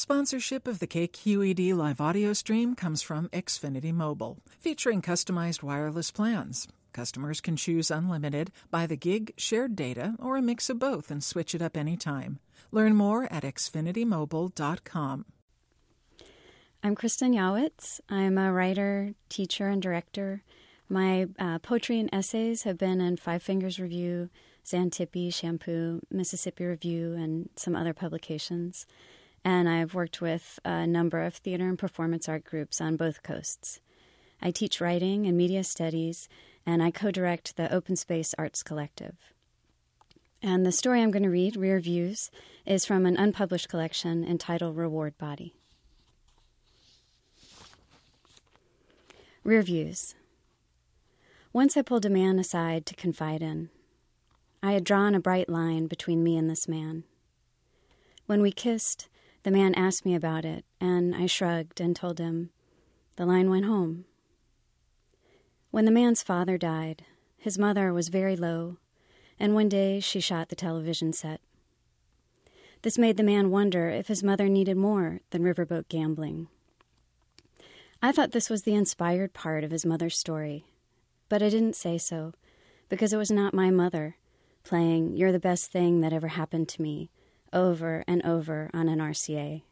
Sponsorship of the KQED live audio stream comes from Xfinity Mobile, featuring customized wireless plans. Customers can choose unlimited, by the gig, shared data, or a mix of both and switch it up anytime. Learn more at xfinitymobile.com. I'm Kristen Yawitz. I'm a writer, teacher, and director. My uh, poetry and essays have been in Five Fingers Review, Xanthippe, Shampoo, Mississippi Review, and some other publications and I've worked with a number of theater and performance art groups on both coasts. I teach writing and media studies, and I co direct the Open Space Arts Collective. And the story I'm going to read, Rear Views, is from an unpublished collection entitled Reward Body. Rear Views. Once I pulled a man aside to confide in. I had drawn a bright line between me and this man. When we kissed, the man asked me about it, and I shrugged and told him. The line went home. When the man's father died, his mother was very low, and one day she shot the television set. This made the man wonder if his mother needed more than riverboat gambling. I thought this was the inspired part of his mother's story, but I didn't say so because it was not my mother playing You're the Best Thing That Ever Happened to Me over and over on an RCA.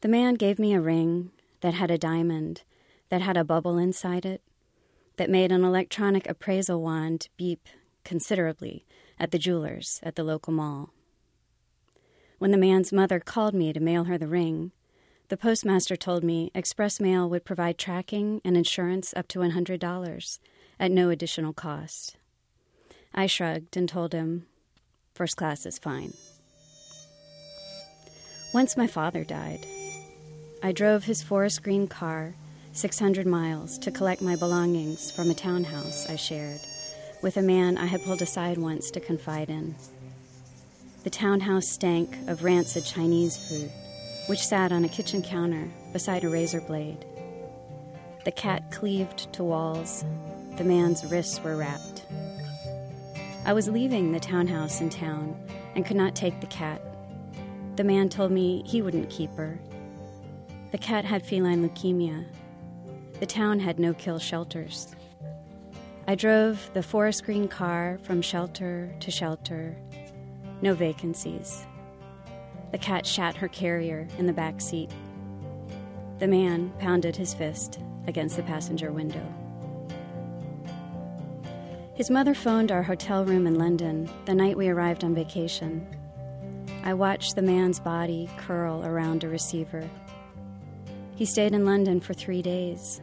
The man gave me a ring that had a diamond, that had a bubble inside it, that made an electronic appraisal wand beep considerably at the jeweler's at the local mall. When the man's mother called me to mail her the ring, the postmaster told me express mail would provide tracking and insurance up to $100 at no additional cost. I shrugged and told him First class is fine. Once my father died. I drove his forest green car 600 miles to collect my belongings from a townhouse I shared with a man I had pulled aside once to confide in. The townhouse stank of rancid Chinese food, which sat on a kitchen counter beside a razor blade. The cat cleaved to walls. The man's wrists were wrapped. I was leaving the townhouse in town and could not take the cat. The man told me he wouldn't keep her. The cat had feline leukemia. The town had no kill shelters. I drove the forest green car from shelter to shelter. No vacancies. The cat shat her carrier in the back seat. The man pounded his fist against the passenger window. His mother phoned our hotel room in London the night we arrived on vacation. I watched the man's body curl around a receiver. He stayed in London for three days.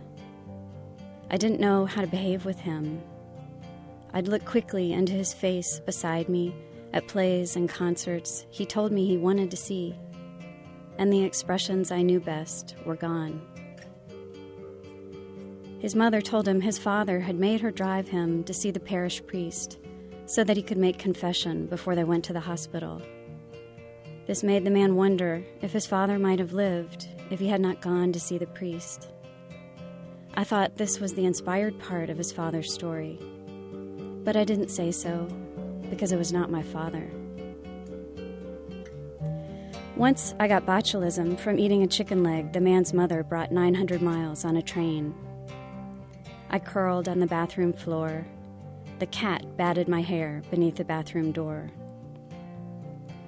I didn't know how to behave with him. I'd look quickly into his face beside me at plays and concerts he told me he wanted to see, and the expressions I knew best were gone. His mother told him his father had made her drive him to see the parish priest so that he could make confession before they went to the hospital. This made the man wonder if his father might have lived if he had not gone to see the priest. I thought this was the inspired part of his father's story, but I didn't say so because it was not my father. Once I got botulism from eating a chicken leg the man's mother brought 900 miles on a train I curled on the bathroom floor. The cat batted my hair beneath the bathroom door.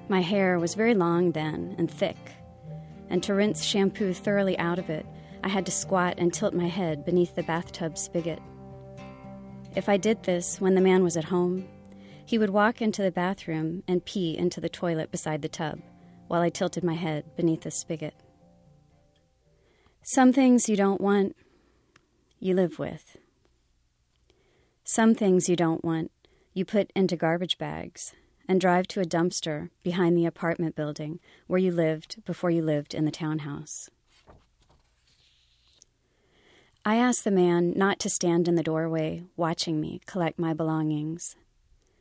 My hair was very long then and thick, and to rinse shampoo thoroughly out of it, I had to squat and tilt my head beneath the bathtub spigot. If I did this when the man was at home, he would walk into the bathroom and pee into the toilet beside the tub while I tilted my head beneath the spigot. Some things you don't want you live with. Some things you don't want, you put into garbage bags and drive to a dumpster behind the apartment building where you lived before you lived in the townhouse. I asked the man not to stand in the doorway watching me collect my belongings.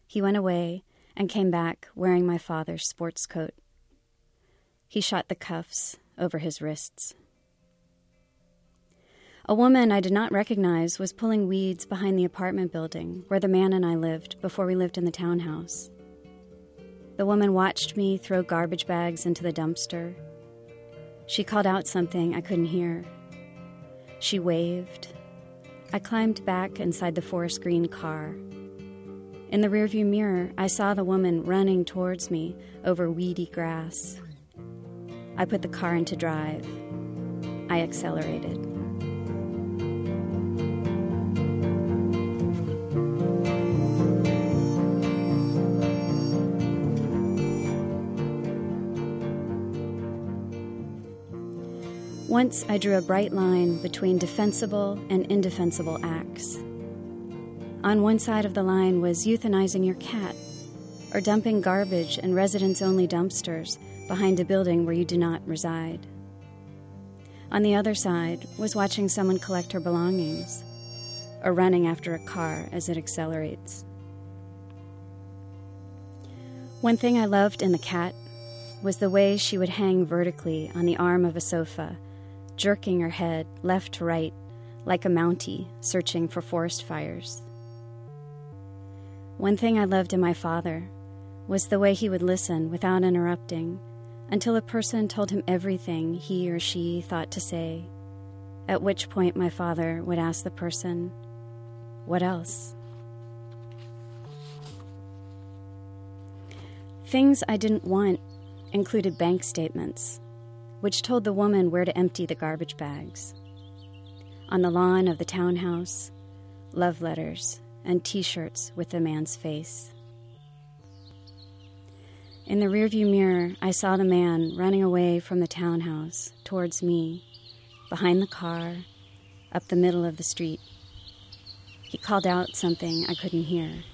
He went away and came back wearing my father's sports coat. He shot the cuffs over his wrists. A woman I did not recognize was pulling weeds behind the apartment building where the man and I lived before we lived in the townhouse. The woman watched me throw garbage bags into the dumpster. She called out something I couldn't hear. She waved. I climbed back inside the forest green car. In the rearview mirror, I saw the woman running towards me over weedy grass. I put the car into drive. I accelerated. Once I drew a bright line between defensible and indefensible acts. On one side of the line was euthanizing your cat, or dumping garbage in residents only dumpsters behind a building where you do not reside. On the other side was watching someone collect her belongings, or running after a car as it accelerates. One thing I loved in the cat was the way she would hang vertically on the arm of a sofa, jerking her head left to right like a Mountie searching for forest fires. One thing I loved in my father was the way he would listen without interrupting until a person told him everything he or she thought to say, at which point my father would ask the person, What else? Things I didn't want included bank statements, which told the woman where to empty the garbage bags. On the lawn of the townhouse, love letters and t shirts with the man's face. In the rearview mirror, I saw the man running away from the townhouse towards me, behind the car, up the middle of the street. He called out something I couldn't hear.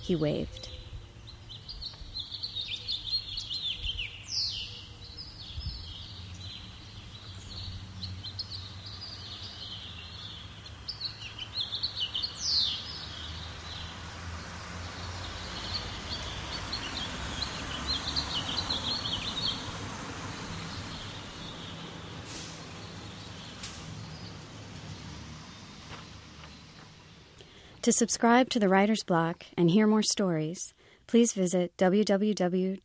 He waved. To subscribe to the Writer's Block and hear more stories, please visit www.kqed.org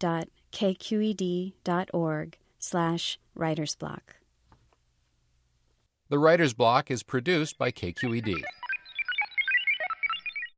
slash writersblock. The Writer's Block is produced by KQED.